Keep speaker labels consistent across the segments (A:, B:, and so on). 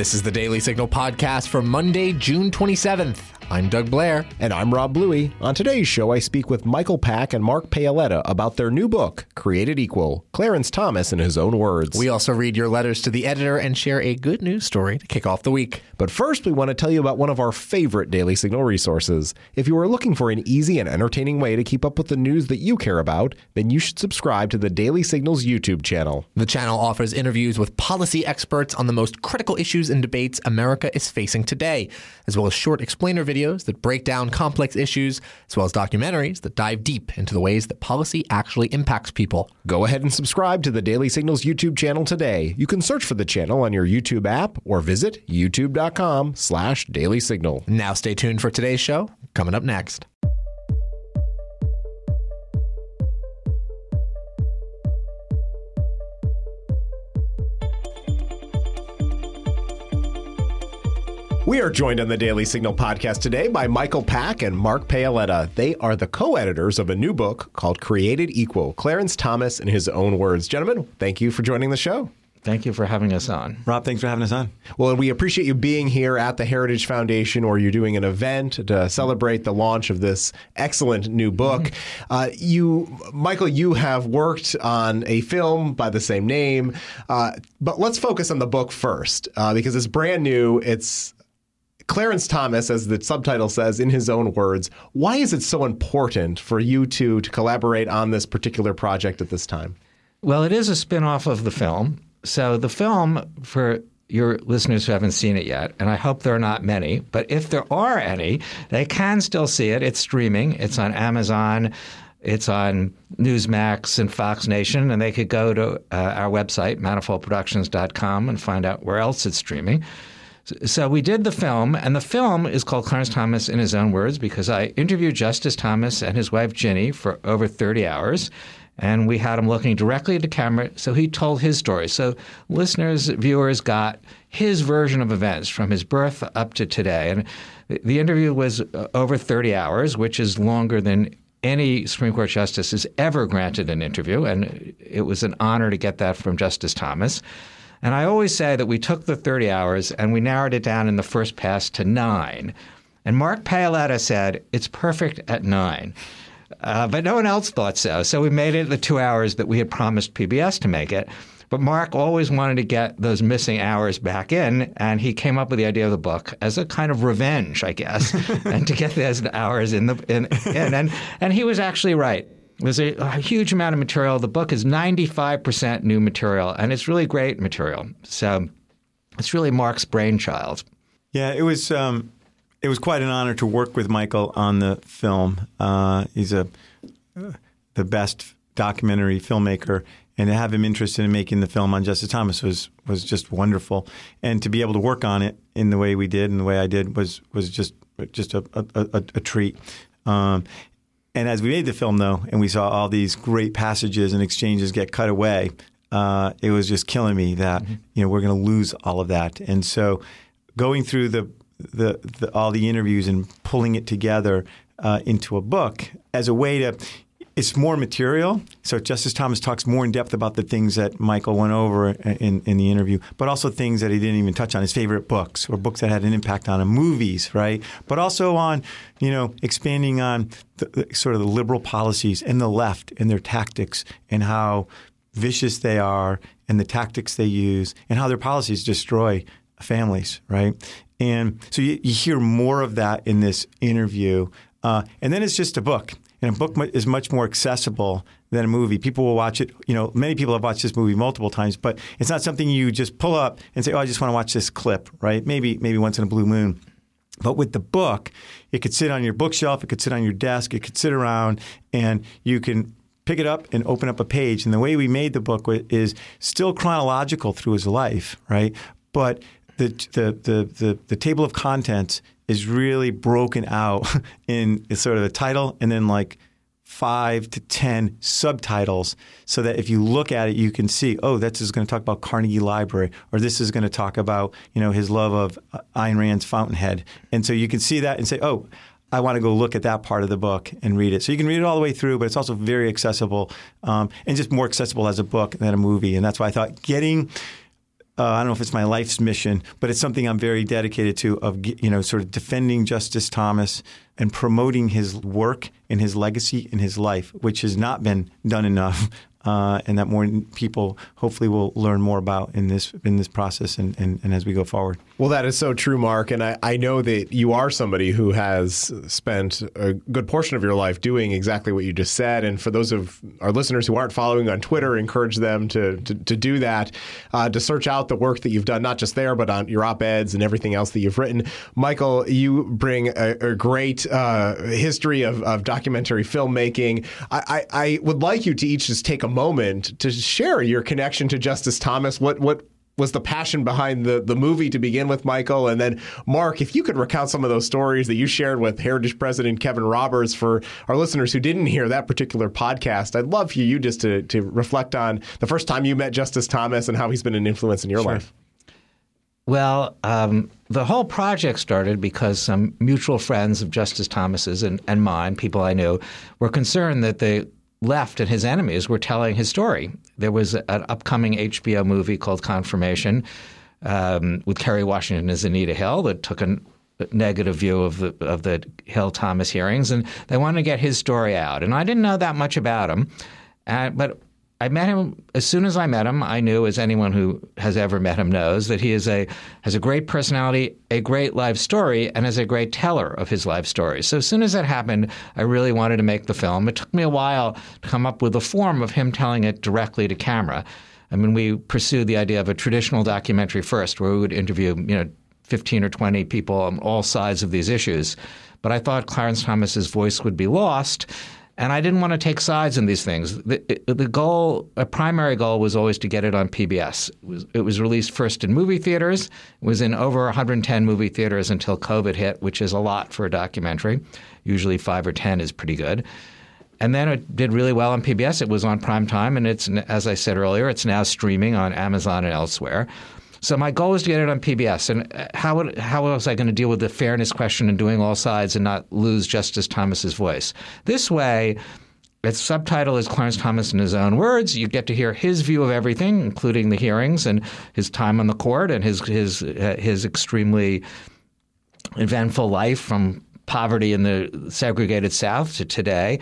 A: This is the Daily Signal podcast for Monday, June 27th. I'm Doug Blair.
B: And I'm Rob Bluey. On today's show, I speak with Michael Pack and Mark Paoletta about their new book, Created Equal Clarence Thomas in his own words.
A: We also read your letters to the editor and share a good news story to kick off the week.
B: But first, we want to tell you about one of our favorite Daily Signal resources. If you are looking for an easy and entertaining way to keep up with the news that you care about, then you should subscribe to the Daily Signal's YouTube channel.
A: The channel offers interviews with policy experts on the most critical issues and debates America is facing today, as well as short explainer videos that break down complex issues, as well as documentaries that dive deep into the ways that policy actually impacts people.
B: Go ahead and subscribe to the Daily Signals YouTube channel today. You can search for the channel on your YouTube app or visit youtube.com slash daily signal.
A: Now stay tuned for today's show, coming up next.
B: We are joined on the Daily Signal podcast today by Michael Pack and Mark Paoletta. They are the co editors of a new book called Created Equal Clarence Thomas in His Own Words. Gentlemen, thank you for joining the show.
C: Thank you for having us on.
D: Rob, thanks for having us on.
B: Well, we appreciate you being here at the Heritage Foundation where you're doing an event to celebrate the launch of this excellent new book. Mm-hmm. Uh, you, Michael, you have worked on a film by the same name, uh, but let's focus on the book first uh, because it's brand new. It's Clarence Thomas, as the subtitle says in his own words, why is it so important for you two to collaborate on this particular project at this time?
C: Well, it is a spin off of the film. So, the film, for your listeners who haven't seen it yet, and I hope there are not many, but if there are any, they can still see it. It's streaming, it's on Amazon. It's on Newsmax and Fox Nation, and they could go to uh, our website, manifoldproductions.com, and find out where else it's streaming. So we did the film, and the film is called Clarence Thomas in His Own Words because I interviewed Justice Thomas and his wife Ginni for over 30 hours. And we had him looking directly at the camera, so he told his story. So listeners, viewers got his version of events from his birth up to today. And the interview was uh, over 30 hours, which is longer than any Supreme Court justice has ever granted an interview. And it was an honor to get that from Justice Thomas. And I always say that we took the 30 hours and we narrowed it down in the first pass to nine. And Mark Paoletta said, it's perfect at nine. Uh, but no one else thought so. So we made it the two hours that we had promised PBS to make it. But Mark always wanted to get those missing hours back in, and he came up with the idea of the book as a kind of revenge, I guess, and to get those hours in the in, in. And and he was actually right. There's a, a, huge amount of material. The book is 95% new material, and it's really great material. So it's really Mark's brainchild.
D: Yeah, it was um, it was quite an honor to work with Michael on the film. Uh, he's a uh, the best documentary filmmaker, and to have him interested in making the film on Justice Thomas was was just wonderful. And to be able to work on it in the way we did and the way I did was was just just a, a, a, a treat. Um, and as we made the film, though, and we saw all these great passages and exchanges get cut away, uh, it was just killing me that mm-hmm. you know we're going to lose all of that. And so, going through the, the, the all the interviews and pulling it together uh, into a book as a way to it's more material. So Justice Thomas talks more in depth about the things that Michael went over in, in the interview, but also things that he didn't even touch on, his favorite books or books that had an impact on him, movies, right? But also on, you know, expanding on the, sort of the liberal policies and the left and their tactics and how vicious they are and the tactics they use and how their policies destroy families, right? And so you, you hear more of that in this interview. Uh, and then it's just a book. And a book is much more accessible than a movie. People will watch it. You know, many people have watched this movie multiple times, but it's not something you just pull up and say, "Oh, I just want to watch this clip." Right? Maybe maybe once in a blue moon. But with the book, it could sit on your bookshelf, it could sit on your desk, it could sit around, and you can pick it up and open up a page. And the way we made the book is still chronological through his life, right? But the the the the, the table of contents is really broken out in sort of a title and then like five to 10 subtitles so that if you look at it, you can see, oh, this is going to talk about Carnegie Library, or this is going to talk about, you know, his love of uh, Ayn Rand's Fountainhead. And so you can see that and say, oh, I want to go look at that part of the book and read it. So you can read it all the way through, but it's also very accessible um, and just more accessible as a book than a movie. And that's why I thought getting uh, I don't know if it's my life's mission, but it's something I'm very dedicated to of you know sort of defending Justice Thomas and promoting his work and his legacy and his life, which has not been done enough uh, and that more people hopefully will learn more about in this in this process and, and, and as we go forward.
B: Well, that is so true, Mark. And I, I know that you are somebody who has spent a good portion of your life doing exactly what you just said. And for those of our listeners who aren't following on Twitter, encourage them to, to, to do that, uh, to search out the work that you've done, not just there, but on your op eds and everything else that you've written. Michael, you bring a, a great uh, history of, of documentary filmmaking. I, I, I would like you to each just take a moment to share your connection to Justice Thomas. What what was the passion behind the the movie to begin with, Michael? And then Mark, if you could recount some of those stories that you shared with Heritage President Kevin Roberts for our listeners who didn't hear that particular podcast, I'd love for you just to to reflect on the first time you met Justice Thomas and how he's been an influence in your
C: sure.
B: life.
C: Well, um, the whole project started because some mutual friends of Justice Thomas's and, and mine, people I knew, were concerned that the left and his enemies were telling his story. There was an upcoming HBO movie called Confirmation um, with Kerry Washington as Anita Hill that took a negative view of the of the Hill Thomas hearings, and they wanted to get his story out. And I didn't know that much about him, uh, but I met him as soon as I met him. I knew, as anyone who has ever met him knows, that he is a has a great personality, a great life story, and is a great teller of his life stories. So as soon as that happened, I really wanted to make the film. It took me a while to come up with a form of him telling it directly to camera. I mean, we pursued the idea of a traditional documentary first, where we would interview, you know, 15 or 20 people on all sides of these issues. But I thought Clarence Thomas's voice would be lost. And I didn't want to take sides in these things. The, the goal, a primary goal, was always to get it on PBS. It was, it was, released first in movie theaters. It was in over 110 movie theaters until COVID hit, which is a lot for a documentary. Usually five or 10 is pretty good. And then it did really well on PBS. It was on prime time, and it's, as I said earlier, it's now streaming on Amazon and elsewhere. So my goal was to get it on PBS. And uh, how would, how was I going to deal with the fairness question and doing all sides and not lose Justice Thomas's voice? This way, its subtitle is Clarence Thomas in his own words. You get to hear his view of everything, including the hearings and his time on the court and his his uh, his extremely eventful life from poverty in the segregated South to today,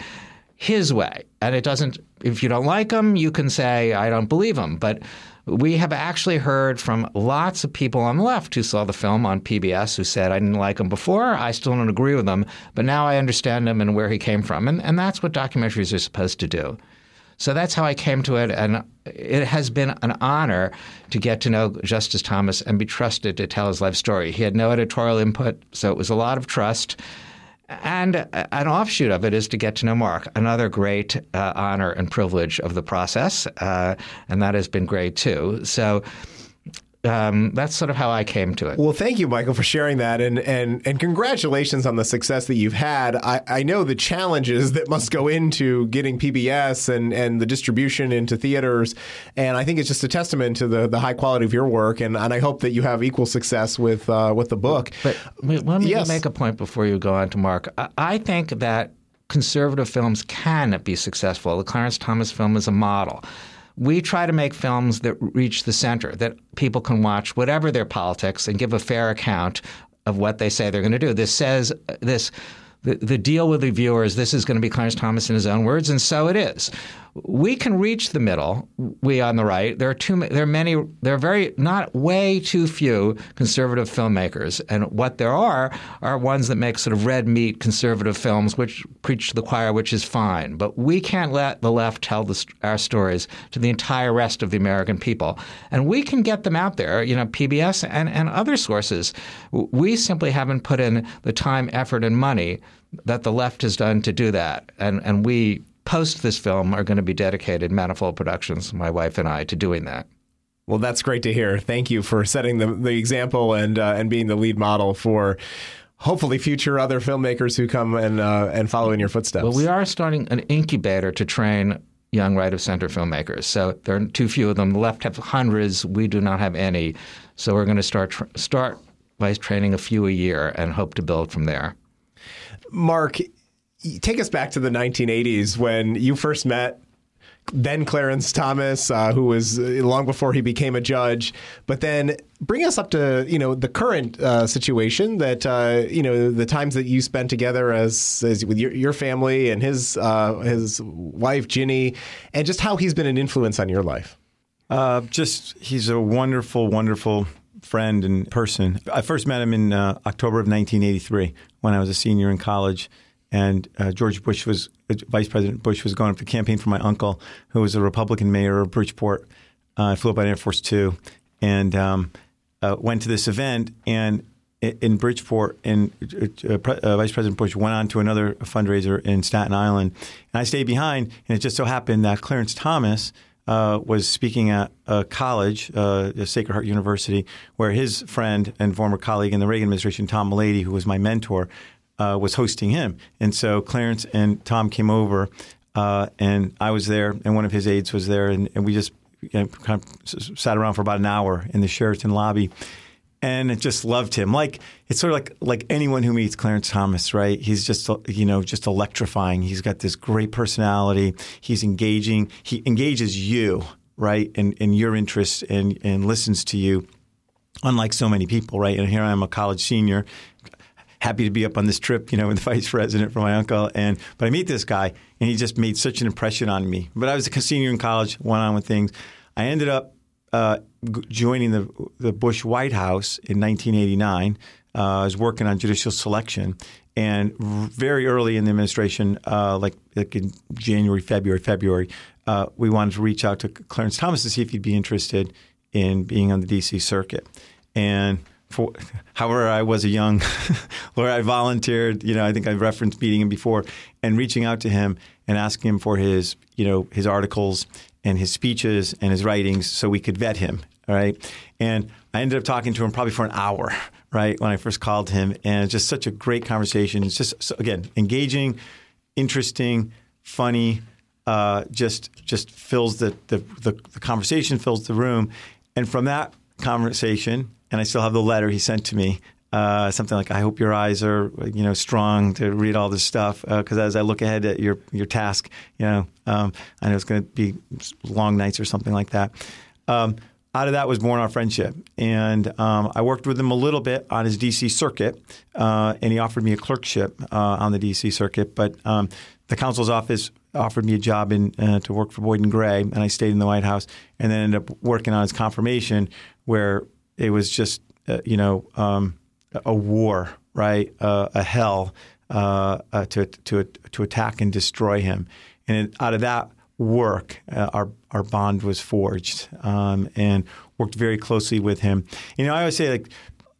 C: his way. And it doesn't. If you don't like him, you can say I don't believe him, but we have actually heard from lots of people on the left who saw the film on PBS who said, I didn't like him before, I still don't agree with him, but now I understand him and where he came from. And, and that's what documentaries are supposed to do. So that's how I came to it, and it has been an honor to get to know Justice Thomas and be trusted to tell his life story. He had no editorial input, so it was a lot of trust. And an offshoot of it is to get to know Mark, another great uh, honor and privilege of the process, uh, and that has been great too. So um, that's sort of how I came to it.
B: Well, thank you, Michael, for sharing that, and and and congratulations on the success that you've had. I, I know the challenges that must go into getting PBS and and the distribution into theaters, and I think it's just a testament to the the high quality of your work, and, and I hope that you have equal success with uh, with the book.
C: But let me yes. make a point before you go on to Mark. I, I think that conservative films can be successful. The Clarence Thomas film is a model we try to make films that reach the center, that people can watch whatever their politics and give a fair account of what they say they're going to do. This says this the, the deal with the viewers, this is going to be Clarence Thomas in his own words, and so it is we can reach the middle. We on the right. There are too. There are many. There are very not way too few conservative filmmakers, and what there are are ones that make sort of red meat conservative films, which preach to the choir, which is fine. But we can't let the left tell the, our stories to the entire rest of the American people, and we can get them out there. You know, PBS and and other sources. We simply haven't put in the time, effort, and money that the left has done to do that, and and we post this film are going to be dedicated, Manifold Productions, my wife and I, to doing that.
B: Well, that's great to hear. Thank you for setting the, the example and uh, and being the lead model for hopefully future other filmmakers who come and uh, and follow in your footsteps.
C: Well, we are starting an incubator to train young right of center filmmakers. So there are too few of them. The left have hundreds. We do not have any. So we're going to start start by training a few a year and hope to build from there.
B: Mark, take us back to the 1980s when you first met then Clarence Thomas, uh, who was uh, long before he became a judge. But then bring us up to you know the current uh, situation that uh, you know the times that you spent together as, as with your, your family and his uh, his wife Ginni, and just how he's been an influence on your life.
D: Uh, just he's a wonderful, wonderful friend and person. I first met him in October of 1983 when I was a senior in college, and uh, George Bush was Vice President Bush was going up to campaign for my uncle, who was a Republican mayor of Bridgeport. Uh, I flew up on Air Force Two, and um, uh, went to this event and. In Bridgeport, and uh, uh, Vice President Bush went on to another fundraiser in Staten Island, and I stayed behind. And it just so happened that Clarence Thomas, uh, was speaking at a college, uh, Sacred Heart University, where his friend and former colleague in the Reagan administration, Tom Malady, who was my mentor, uh, was hosting him. And so Clarence and Tom came over, uh, and I was there, and one of his aides was there, and, and we just you know, kind of sat around for about an hour in the Sheraton lobby and just loved him. Like it's sort of like like anyone who meets Clarence Thomas, right? He's just you know just electrifying. He's got this great personality. He's engaging. He engages you, right, and and your interests, and and listens to you. Unlike so many people, right? And here I am, a college senior, happy to be up on this trip, you know, with the vice president for my uncle. And but I meet this guy, and he just made such an impression on me. But I was a senior in college, went on with things. I ended up uh, joining the the Bush White House in 1989. Uh, I was working on judicial selection, and very early in the administration, uh, like like in January, February, February, uh, we wanted to reach out to Clarence Thomas to see if he'd be interested in being on the D.C. circuit, and. For, however, I was a young lawyer. I volunteered. You know, I think I referenced meeting him before and reaching out to him and asking him for his, you know, his articles and his speeches and his writings so we could vet him. All right. And I ended up talking to him probably for an hour, right, when I first called him. And it's just such a great conversation. It's just, so, again, engaging, interesting, funny, uh, just just fills the, the, the, the conversation, fills the room. And from that conversation, and I still have the letter he sent to me uh, something like I hope your eyes are you know strong to read all this stuff because uh, as I look ahead at your your task, you know um, I know it's going to be long nights or something like that. Um, out of that was born our friendship, and um, I worked with him a little bit on his DC circuit, uh, and he offered me a clerkship uh, on the DC circuit, but um, the counsel's office offered me a job in uh, to work for Boyden Gray, and I stayed in the White House, and then ended up working on his confirmation, where it was just uh, you know um, a war, right? Uh, a hell uh, uh, to to to attack and destroy him. And out of that work, uh, our our bond was forged, um, and worked very closely with him. You know, I always say like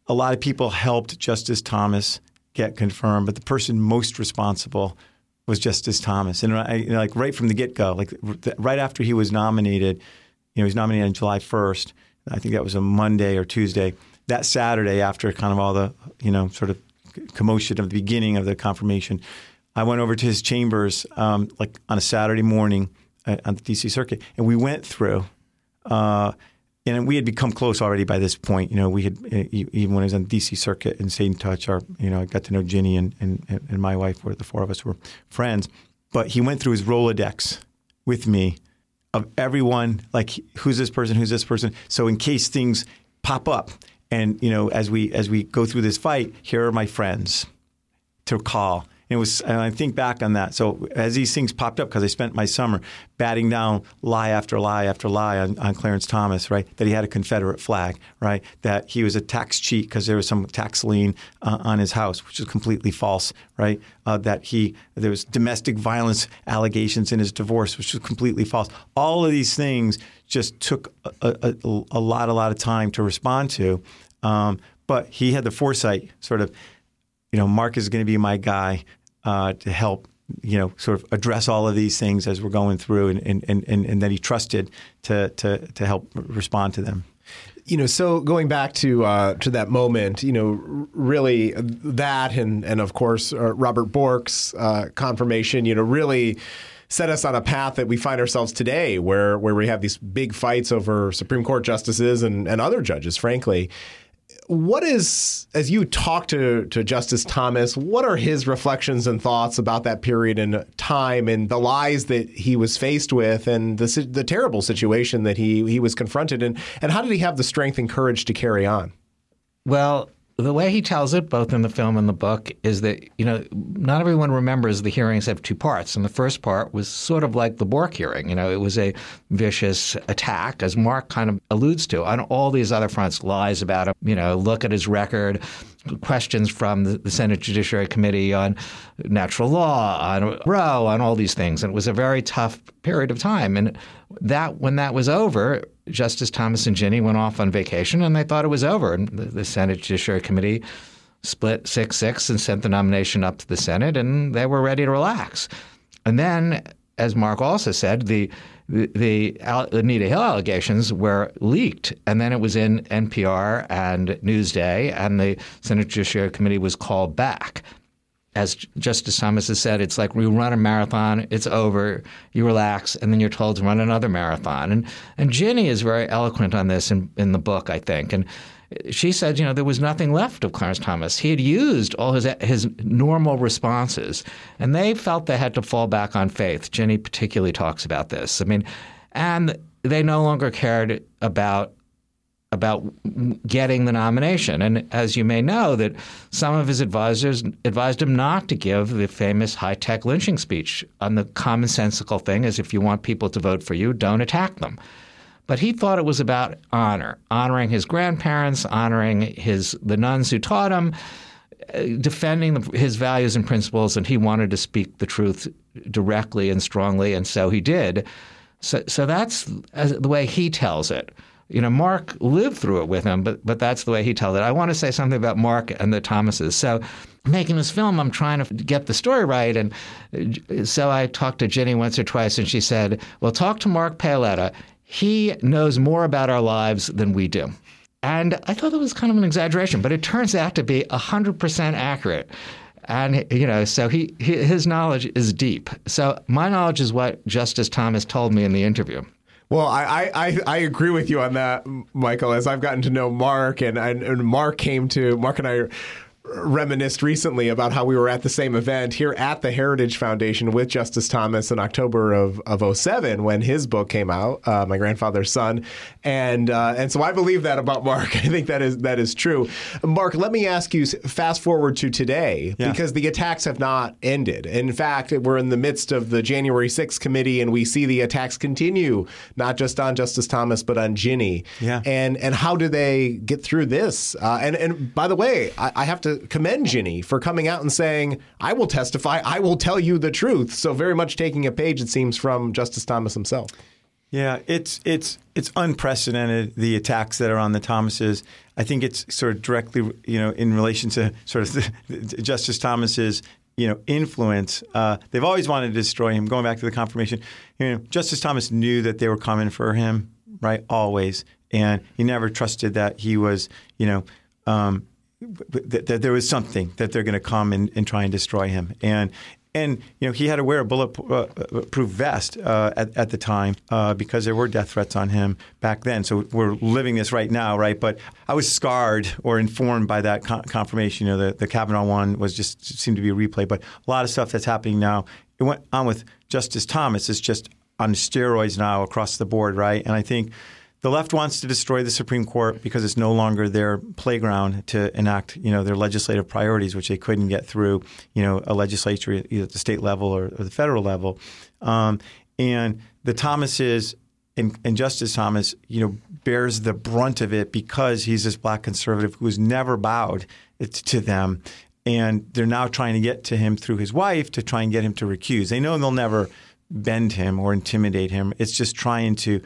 D: a lot of people helped Justice Thomas get confirmed, but the person most responsible was Justice Thomas. And I, you know, like right from the get go, like right after he was nominated, you know, he was nominated on July first. I think that was a Monday or Tuesday that Saturday after kind of all the you know sort of commotion of the beginning of the confirmation, I went over to his chambers um, like on a Saturday morning at, on the DC circuit, and we went through. Uh, and we had become close already by this point. You know, we had even when I was on DC circuit and stayed in touch. Our, you know, I got to know Ginni and, and, and my wife, where the four of us were friends. But he went through his Rolodex with me of everyone, like who's this person, who's this person. So in case things pop up, and you know, as we as we go through this fight, here are my friends to call. It was, and I think back on that. So as these things popped up, because I spent my summer batting down lie after lie after lie on, on, Clarence Thomas, right? That he had a Confederate flag, right? That he was a tax cheat because there was some tax lien uh, on his house, which is completely false, right? Uh, that he there was domestic violence allegations in his divorce, which was completely false. All of these things just took a, a, a lot, a lot of time to respond to. Um, but he had the foresight, sort of, you know, Mark is going to be my guy uh, to help, you know, sort of address all of these things as we're going through, and and, and, and that he trusted to to to help respond to them.
B: You know, so going back to uh, to that moment, you know, really that, and and of course uh, Robert Bork's uh, confirmation, you know, really set us on a path that we find ourselves today, where where we have these big fights over Supreme Court justices and, and other judges, frankly. What is, as you talk to, to Justice Thomas, what are his reflections and thoughts about that period in time and the lies that he was faced with and the, the terrible situation that he, he was confronted in? And how did he have the strength and courage to carry on?
C: Well, the way he tells it, both in the film and the book, is that you know not everyone remembers the hearings have two parts, and the first part was sort of like the Bork hearing. You know, it was a vicious attack, as Mark kind of alludes to, on all these other fronts, lies about him. You know, look at his record, questions from the, Senate Judiciary Committee on natural law, on Roe, on all these things, and it was a very tough period of time. And that when that was over, Justice Thomas and Ginni went off on vacation, and they thought it was over. And the, the Senate Judiciary Committee split six six and sent the nomination up to the Senate, and they were ready to relax. And then, as Mark also said, the the, the Anita Hill allegations were leaked, and then it was in NPR and Newsday, and the Senate Judiciary Committee was called back as Justice Thomas has said, it's like you run a marathon, it's over, you relax, and then you're told to run another marathon. And and Ginni is very eloquent on this in, in the book, I think. And she said, you know, there was nothing left of Clarence Thomas. He had used all his his normal responses, and they felt they had to fall back on faith. Ginni particularly talks about this. I mean, and they no longer cared about about getting the nomination. And as you may know, that some of his advisors advised him not to give the famous high-tech lynching speech on the commonsensical thing is if you want people to vote for you, don't attack them. But he thought it was about honor, honoring his grandparents, honoring his the nuns who taught him, uh, defending the, his values and principles, and he wanted to speak the truth directly and strongly, and so he did. So, so that's the way he tells it you know, Mark lived through it with him, but but that's the way he tells it. I want to say something about Mark and the Thomases. So, making this film, I'm trying to get the story right, and uh, so I talked to Ginni once or twice, and she said, "Well, talk to Mark Paoletta. He knows more about our lives than we do." And I thought that was kind of an exaggeration, but it turns out to be 100% accurate. And you know, so he his knowledge is deep. So my knowledge is what Justice Thomas told me in the interview.
B: Well, I, I, I agree with you on that, Michael. As I've gotten to know Mark, and, and Mark came to Mark and I reminisced recently about how we were at the same event here at the Heritage Foundation with Justice Thomas in October of, of 07 when his book came out, uh, My Grandfather's Son. And uh, and so I believe that about Mark. I think that is that is true. Mark, let me ask you fast forward to today yeah. because the attacks have not ended. In fact, we're in the midst of the January 6th committee and we see the attacks continue, not just on Justice Thomas, but on Ginni.
D: Yeah.
B: And and how do they get through this? Uh, and, and by the way, I, I have to commend Ginni for coming out and saying, I will testify, I will tell you the truth. So very much taking a page, it seems, from Justice Thomas himself.
D: Yeah, it's it's it's unprecedented the attacks that are on the Thomases. I think it's sort of directly, you know, in relation to sort of the, Justice Thomas's you know influence. Uh, they've always wanted to destroy him. Going back to the confirmation, you know, Justice Thomas knew that they were coming for him, right? Always, and he never trusted that he was, you know, um, that, that, there was something that they're going to come and, and, try and destroy him. And and you know he had to wear a bulletproof vest uh, at, at the time uh, because there were death threats on him back then. So we're living this right now, right? But I was scarred or informed by that con- confirmation. You know, the, the Kavanaugh one was just seemed to be a replay, but a lot of stuff that's happening now. It went on with Justice Thomas. It's just on steroids now across the board, right? And I think the left wants to destroy the Supreme Court because it's no longer their playground to enact, you know, their legislative priorities, which they couldn't get through, you know, a legislature either at the state level or, or the federal level. Um, and the Thomases and, and, Justice Thomas, you know, bears the brunt of it because he's this black conservative who has never bowed to them. And they're now trying to get to him through his wife to try and get him to recuse. They know they'll never bend him or intimidate him. It's just trying to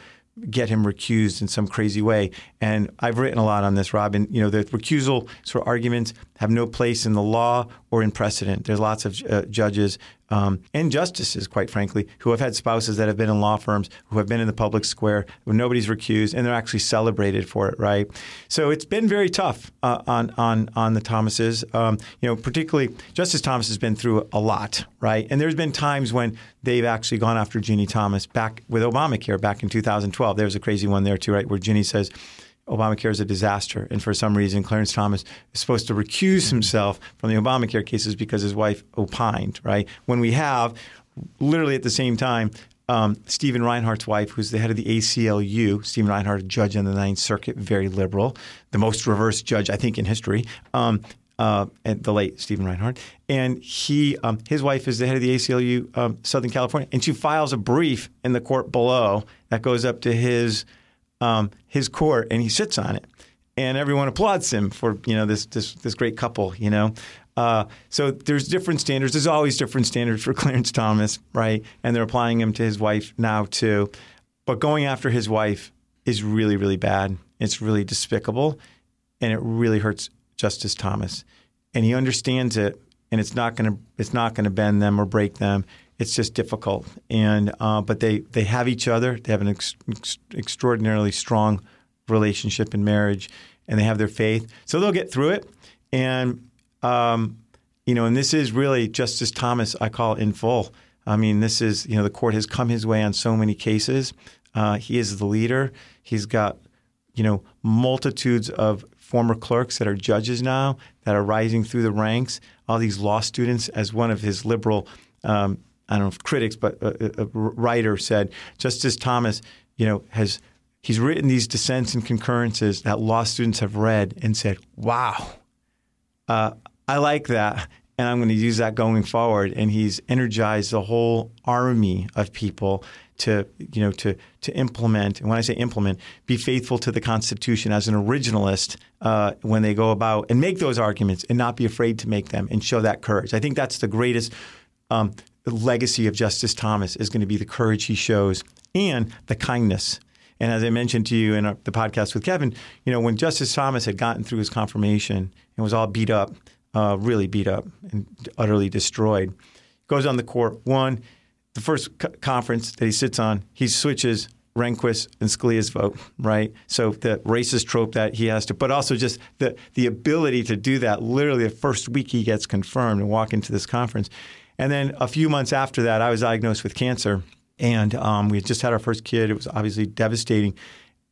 D: get him recused in some crazy way. And I've written a lot on this, Robin. You know, the recusal sort of arguments have no place in the law or in precedent. There's lots of uh, judges um, and justices, quite frankly, who have had spouses that have been in law firms, who have been in the public square, where nobody's recused, and they're actually celebrated for it, right? So it's been very tough uh, on on on the Thomases. Um, you know, particularly Justice Thomas has been through a lot, right? And there's been times when they've actually gone after Ginni Thomas back with Obamacare back in 2012. There was a crazy one there too, right, where Ginni says Obamacare is a disaster, and for some reason, Clarence Thomas is supposed to recuse himself from the Obamacare cases because his wife opined. Right when we have literally at the same time um, Stephen Reinhardt's wife, who's the head of the ACLU, Stephen Reinhardt, a judge on the Ninth Circuit, very liberal, the most reverse judge I think in history. Um, uh, and the late Stephen Reinhardt. and he, um, his wife is the head of the ACLU um, Southern California, and she files a brief in the court below that goes up to his um, his court, and he sits on it, and everyone applauds him for you know this this this great couple, you know. Uh, so there's different standards. There's always different standards for Clarence Thomas, right? And they're applying them to his wife now too. But going after his wife is really, really bad. It's really despicable, and it really hurts Justice Thomas. And he understands it, and it's not going to it's not going to bend them or break them. It's just difficult. And uh, but they they have each other. They have an ex- ex- extraordinarily strong relationship and marriage, and they have their faith. So they'll get through it. And um, you know, and this is really Justice Thomas. I call in full. I mean, this is you know the court has come his way on so many cases. Uh, he is the leader. He's got you know multitudes of former clerks that are judges now that are rising through the ranks. All these law students, as one of his liberal, um, I don't know if critics, but a, a writer said, Justice Thomas, you know, has he's written these dissents and concurrences that law students have read and said, "Wow, uh, I like that." And I'm going to use that going forward. And he's energized the whole army of people to you know to to implement. And when I say implement, be faithful to the Constitution as an originalist uh, when they go about and make those arguments, and not be afraid to make them and show that courage. I think that's the greatest. Um, legacy of Justice Thomas is going to be the courage he shows and the kindness. And as I mentioned to you in the podcast with Kevin, you know, when Justice Thomas had gotten through his confirmation and was all beat up, uh, really beat up and utterly destroyed, goes on the court. One, the first co- conference that he sits on, he switches Rehnquist and Scalia's vote, right? So the racist trope that he has to, but also just the the ability to do that. Literally, the first week he gets confirmed and walk into this conference, and then a few months after that, I was diagnosed with cancer, and um, we had just had our first kid. It was obviously devastating,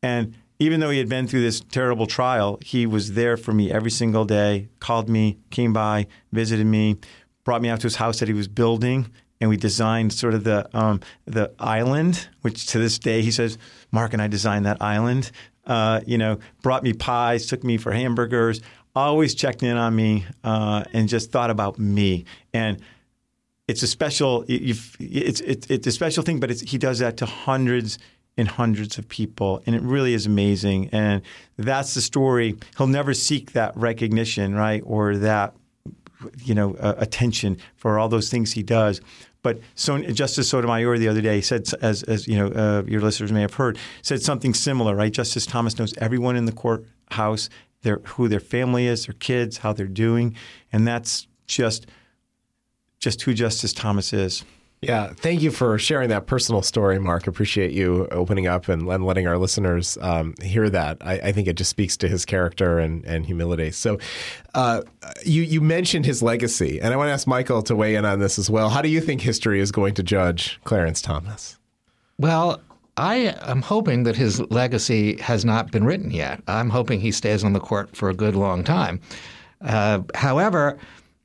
D: and even though he had been through this terrible trial, he was there for me every single day. Called me, came by, visited me, brought me out to his house that he was building and we designed sort of the um, the island, which to this day he says, Mark and I designed that island. Uh, you know, brought me pies, took me for hamburgers, always checked in on me, uh, and just thought about me. And it's a special, it's, it's, it's a special thing, but he does that to hundreds and hundreds of people, and it really is amazing. And that's the story. He'll never seek that recognition, right, or that you know uh, attention for all those things he does. But so, Justice Sotomayor the other day said, as, as you know, uh, your listeners may have heard, said something similar. Right? Justice Thomas knows everyone in the courthouse, their who their family is, their kids, how they're doing, and that's just just who Justice Thomas is.
B: Yeah, thank you for sharing that personal story, Mark. Appreciate you opening up and, and letting our listeners um, hear that. I, I, think it just speaks to his character and, and humility. So, uh, you you mentioned his legacy, and I want to ask Michael to weigh in on this as well. How do you think history is going to judge Clarence Thomas?
C: Well, I am hoping that his legacy has not been written yet. I'm hoping he stays on the court for a good long time. Uh, however,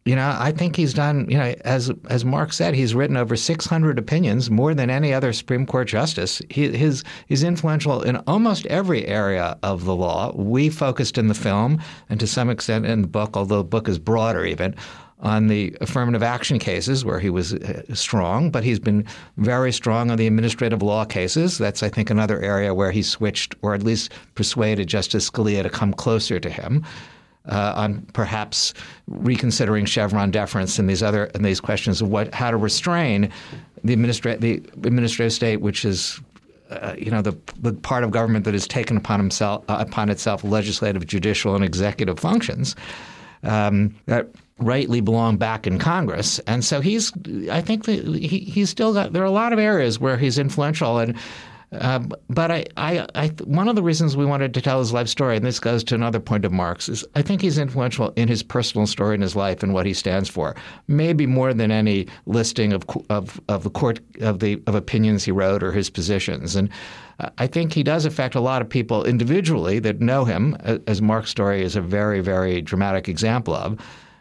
C: you know, I think he's done. You know, as as Mark said, he's written over 600 opinions, more than any other Supreme Court justice. He, his he's influential in almost every area of the law. We focused in the film, and to some extent in the book, although the book is broader even, on the affirmative action cases where he was uh, strong, but he's been very strong on the administrative law cases. That's, I think, another area where he switched or at least persuaded Justice Scalia to come closer to him uh, on perhaps reconsidering Chevron deference and these other and these questions of what how to restrain the administrative the administrative state, which is uh, you know the, the part of government that has taken upon himself uh, upon itself legislative, judicial, and executive functions um, that rightly belong back in Congress. And so he's I think that he, he's still got there are a lot of areas where he's influential and Uh, but I, I, I, one of the reasons we wanted to tell his life story, and this goes to another point of Mark's, is I think he's influential in his personal story in his life and what he stands for. Maybe more than any listing of of, of the court of the of opinions he wrote or his positions. And I think he does affect a lot of people individually that know him, as Mark's story is a very, very dramatic example of.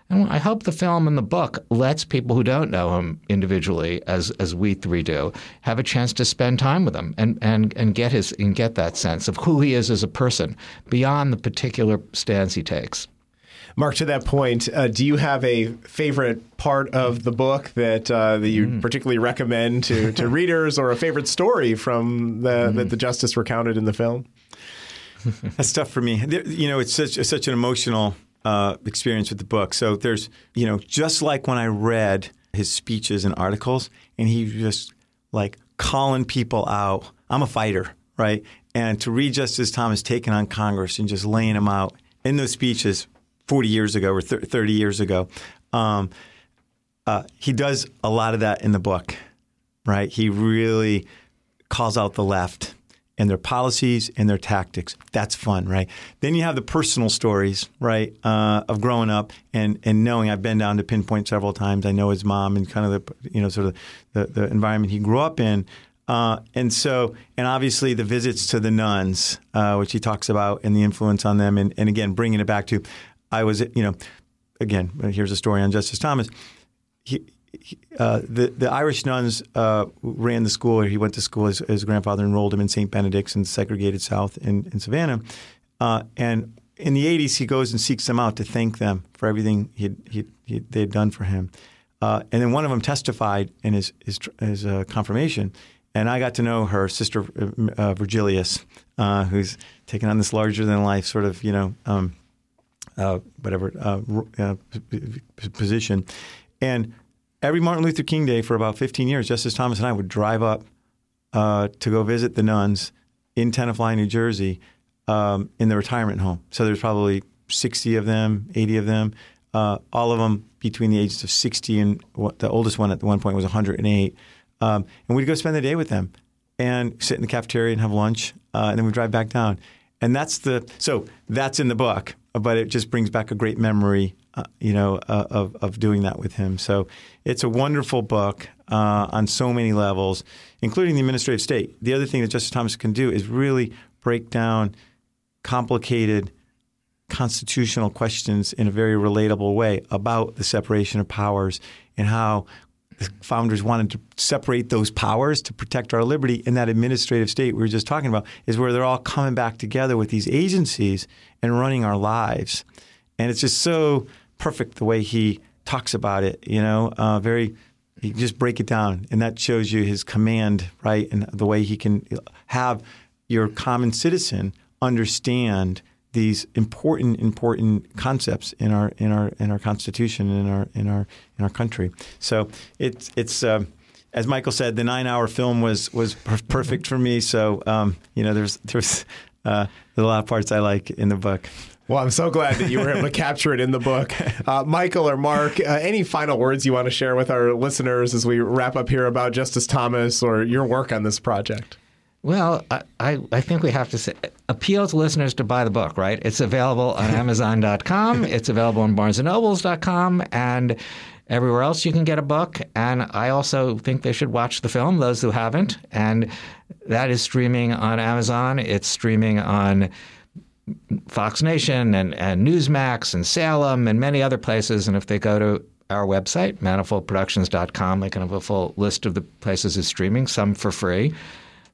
C: And I hope the film and the book lets people who don't know him individually, as as we three do, have a chance to spend time with him and, and, and get his and get that sense of who he is as a person beyond the particular stance he takes.
B: Mark, to that point, uh, do you have a favorite part of the book that uh, that you mm. particularly recommend to, to readers, or a favorite story from the mm. that the justice recounted in the film?
D: That's tough for me. You know, it's such such an emotional uh, experience with the book. So there's, you know, just like when I read his speeches and articles, and he just like calling people out. I'm a fighter, right? And to read Justice Thomas taking on Congress and just laying them out in those speeches 40 years ago or 30 years ago, um, uh, he does a lot of that in the book, right? He really calls out the left and their policies and their tactics. That's fun, right? Then you have the personal stories, right, uh, of growing up and, and knowing. I've been down to Pinpoint several times. I know his mom and kind of the you know sort of the, the environment he grew up in. Uh, and so, and obviously the visits to the nuns, uh, which he talks about, and the influence on them, and, and again bringing it back to, I was, you know, again, here's a story on Justice Thomas. He, uh, the the Irish nuns uh, ran the school, or he went to school. His, his, grandfather enrolled him in St. Benedict's in the segregated South in, in Savannah. Uh, and in the 80s, he goes and seeks them out to thank them for everything he he they had done for him. Uh, and then one of them testified in his his, his uh, confirmation. And I got to know her sister, Virgilius, who's taken on this larger than life sort of, you know, um, whatever position. And every Martin Luther King Day for about 15 years, Justice Thomas and I would drive up uh, to go visit the nuns in Tenafly, New Jersey, um, in the retirement home. So there's probably 60 of them, 80 of them, uh, all of them between the ages of 60 and what, the oldest one at one point was 108. Um, and we'd go spend the day with them and sit in the cafeteria and have lunch, uh, and then we'd drive back down. And that's the so that's in the book, but it just brings back a great memory uh, you know, uh, of, of doing that with him. So it's a wonderful book uh, on so many levels, including the administrative state. The other thing that Justice Thomas can do is really break down complicated constitutional questions in a very relatable way about the separation of powers and how the founders wanted to separate those powers to protect our liberty in that administrative state we were just talking about is where they're all coming back together with these agencies and running our lives. And it's just so perfect the way he talks about it. You know, uh, very he just break it down, and that shows you his command, right, and the way he can have your common citizen understand these important important concepts in our in our in our constitution in our in our in our country. So it's it's. Uh, as Michael said, the nine-hour film was was perfect for me. So um, you know, there's there's uh, there's a lot of parts I like in the book.
B: Well, I'm so glad that you were able to capture it in the book. Uh, Michael or Mark, uh, any final words you want to share with our listeners as we wrap up here about Justice Thomas or your work on this project?
C: Well, I, I, think we have to say, appeal to listeners to buy the book, right? It's available on Amazon.com, it's available on BarnesandNobles.com, and everywhere else you can get a book. And I also think they should watch the film, those who haven't. And that is streaming on Amazon, it's streaming on Fox Nation and, and Newsmax and Salem and many other places. And if they go to our website, manifoldproductions.com, they can have a full list of the places it's streaming, some for free.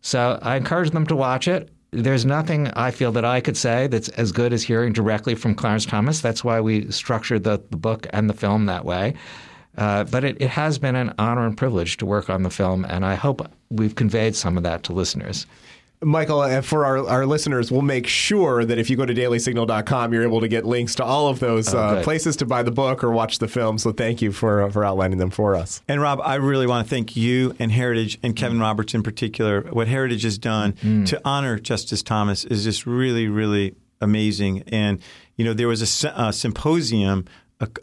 C: So I encourage them to watch it. There's nothing I feel that I could say that's as good as hearing directly from Clarence Thomas. That's why we structured the, the book and the film that way. Uh, but it, it has been an honor and privilege to work on the film, and I hope we've conveyed some of that to listeners.
B: Michael, uh, for our, our listeners, we'll make sure that if you go to dailysignal.com, you're able to get links to all of those oh, uh, places to buy the book or watch the film. So thank you for, for outlining them for us.
D: And Rob, I really want to thank you and Heritage and Kevin mm. Roberts in particular. What Heritage has done mm. to honor Justice Thomas is just really, really amazing. And, you know, there was a, a symposium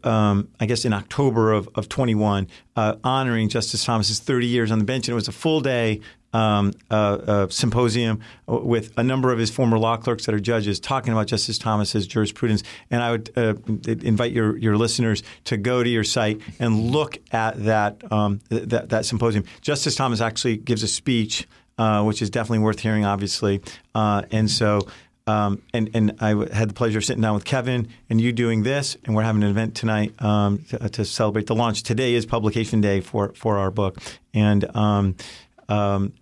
D: um, I guess in October of, of 21, uh, honoring Justice Thomas's 30 years on the bench. And it was a full day um, symposium with a number of his former law clerks that are judges talking about Justice Thomas's jurisprudence. And I would uh, invite your, your listeners to go to your site and look at that, um, that, that symposium. Justice Thomas actually gives a speech, uh, which is definitely worth hearing, obviously. Uh, and so um, and and I had the pleasure of sitting down with Kevin and you doing this, and we're having an event tonight um, to, to, celebrate the launch. Today is publication day for for our book, and um, um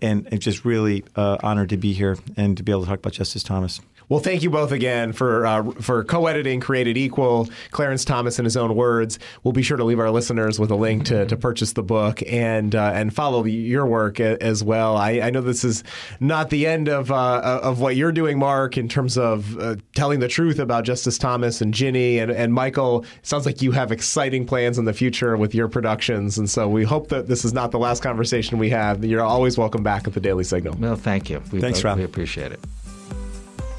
D: and, and just really uh, honored to be here and to be able to talk about Justice Thomas.
B: Well, thank you both again for uh, for co-editing Created Equal. Clarence Thomas, in his own words, we'll be sure to leave our listeners with a link to, to purchase the book and uh, and follow your work as well. I, I, know this is not the end of uh, of what you're doing, Mark, in terms of uh, telling the truth about Justice Thomas and Ginni and, and Michael. sounds like you have exciting plans in the future with your productions, and so we hope that this is not the last conversation we have. You're always welcome back at the Daily Signal.
C: Well, thank you.
D: We, Thanks, Rob.
C: We appreciate it.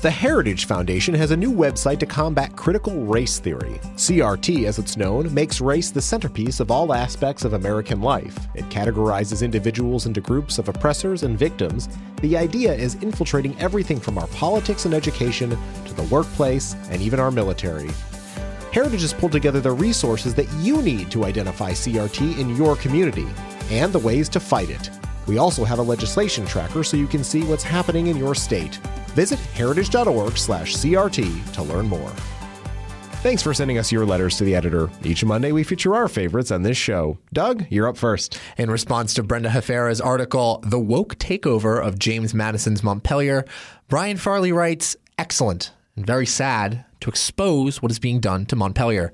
B: The Heritage Foundation has a new website to combat critical race theory. CRT, as it's known, makes race the centerpiece of all aspects of American life. It categorizes individuals into groups of oppressors and victims. The idea is infiltrating everything from our politics and education to the workplace and even our military. Heritage has pulled together the resources that you need to identify CRT in your community and the ways to fight it. We also have a legislation tracker so you can see what's happening in your state. Visit heritage.org/crt to learn more. Thanks for sending us your letters to the editor. Each Monday, we feature our favorites on this show. Doug, you're up first.
A: In response to Brenda Hafera's article, The Woke Takeover of James Madison's Montpelier, Brian Farley writes, Excellent and very sad to expose what is being done to Montpelier.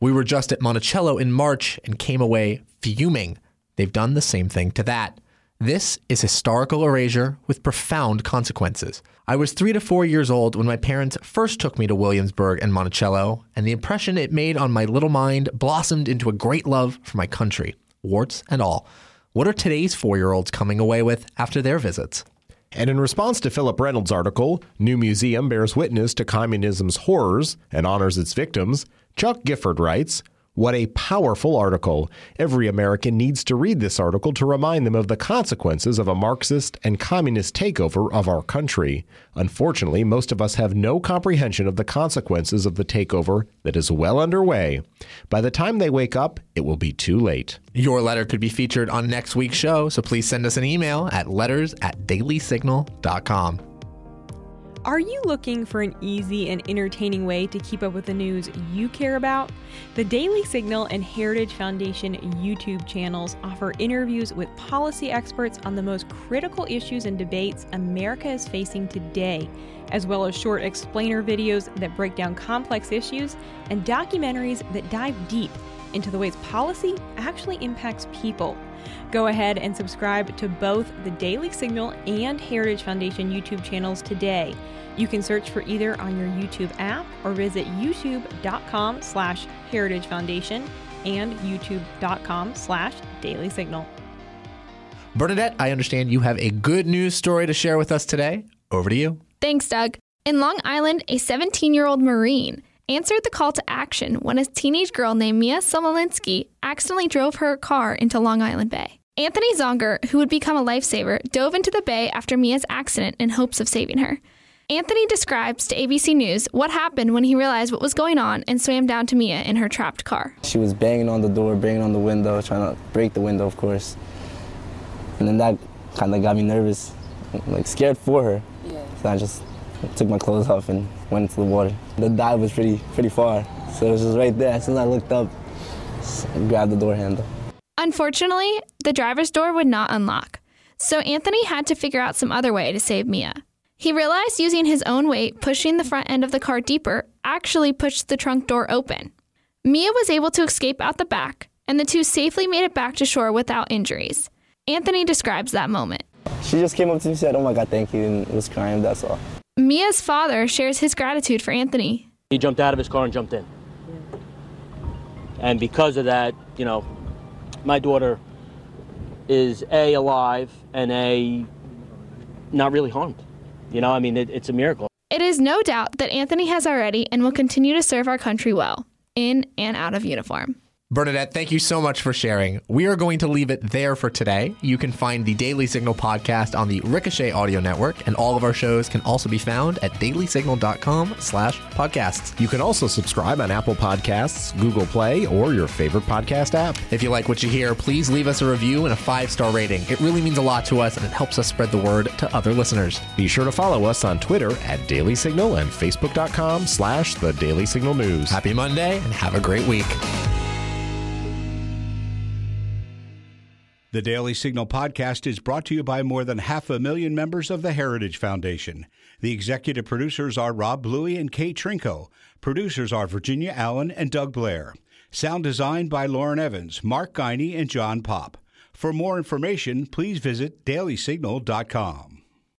A: We were just at Monticello in March and came away fuming. They've done the same thing to that. This is historical erasure with profound consequences. I was three to four years old when my parents first took me to Williamsburg and Monticello, and the impression it made on my little mind blossomed into a great love for my country, warts and all. What are today's four year olds coming away with after their visits?
B: And in response to Philip Reynolds' article, New Museum bears witness to communism's horrors and honors its victims, Chuck Gifford writes, what a powerful article. Every American needs to read this article to remind them of the consequences of a Marxist and communist takeover of our country. Unfortunately, most of us have no comprehension of the consequences of the takeover that is well underway. By the time they wake up, it will be too late.
A: Your letter could be featured on next week's show, so please send us an email at letters at dailysignal.com.
E: Are you looking for an easy and entertaining way to keep up with the news you care about? The Daily Signal and Heritage Foundation YouTube channels offer interviews with policy experts on the most critical issues and debates America is facing today, as well as short explainer videos that break down complex issues and documentaries that dive deep into the ways policy actually impacts people. Go ahead and subscribe to both the Daily Signal and Heritage Foundation YouTube channels today. You can search for either on your YouTube app or visit youtube.com slash heritage foundation and youtube.com slash daily signal.
A: Bernadette, I understand you have a good news story to share with us today. Over to you.
F: Thanks, Doug. In Long Island, a 17 year old Marine answered the call to action when a teenage girl named Mia Somolinsky accidentally drove her car into Long Island Bay. Anthony Zonger, who would become a lifesaver, dove into the bay after Mia's accident in hopes of saving her. Anthony describes to ABC News what happened when he realized what was going on and swam down to Mia in her trapped car.
G: She was banging on the door, banging on the window, trying to break the window, of course. And then that kind of got me nervous, like scared for her. Yeah. So I just took my clothes off and went into the water. The dive was pretty pretty far, so it was just right there. As soon as I looked up, grabbed the door handle.
F: Unfortunately, the driver's door would not unlock, so Anthony had to figure out some other way to save Mia. He realized using his own weight, pushing the front end of the car deeper, actually pushed the trunk door open. Mia was able to escape out the back, and the two safely made it back to shore without injuries. Anthony describes that moment.
G: She just came up to me and said, Oh my God, thank you, and was crying, that's all.
F: Mia's father shares his gratitude for Anthony.
H: He jumped out of his car and jumped in. And because of that, you know, my daughter is A, alive, and A, not really harmed. You know, I mean, it, it's a miracle.
F: It is no doubt that Anthony has already and will continue to serve our country well, in and out of uniform.
A: Bernadette, thank you so much for sharing. We are going to leave it there for today. You can find the Daily Signal podcast on the Ricochet Audio Network, and all of our shows can also be found at dailysignal.com slash podcasts.
B: You can also subscribe on Apple Podcasts, Google Play, or your favorite podcast app.
A: If you like what you hear, please leave us a review and a five-star rating. It really means a lot to us, and it helps us spread the word to other listeners.
B: Be sure to follow us on Twitter at Daily Signal and Facebook.com slash The Daily Signal News.
A: Happy Monday, and have a great week.
I: The Daily Signal podcast is brought to you by more than half a million members of the Heritage Foundation. The executive producers are Rob Bluey and Kate Trinko. Producers are Virginia Allen and Doug Blair. Sound designed by Lauren Evans, Mark Guiney, and John Pop. For more information, please visit dailysignal.com.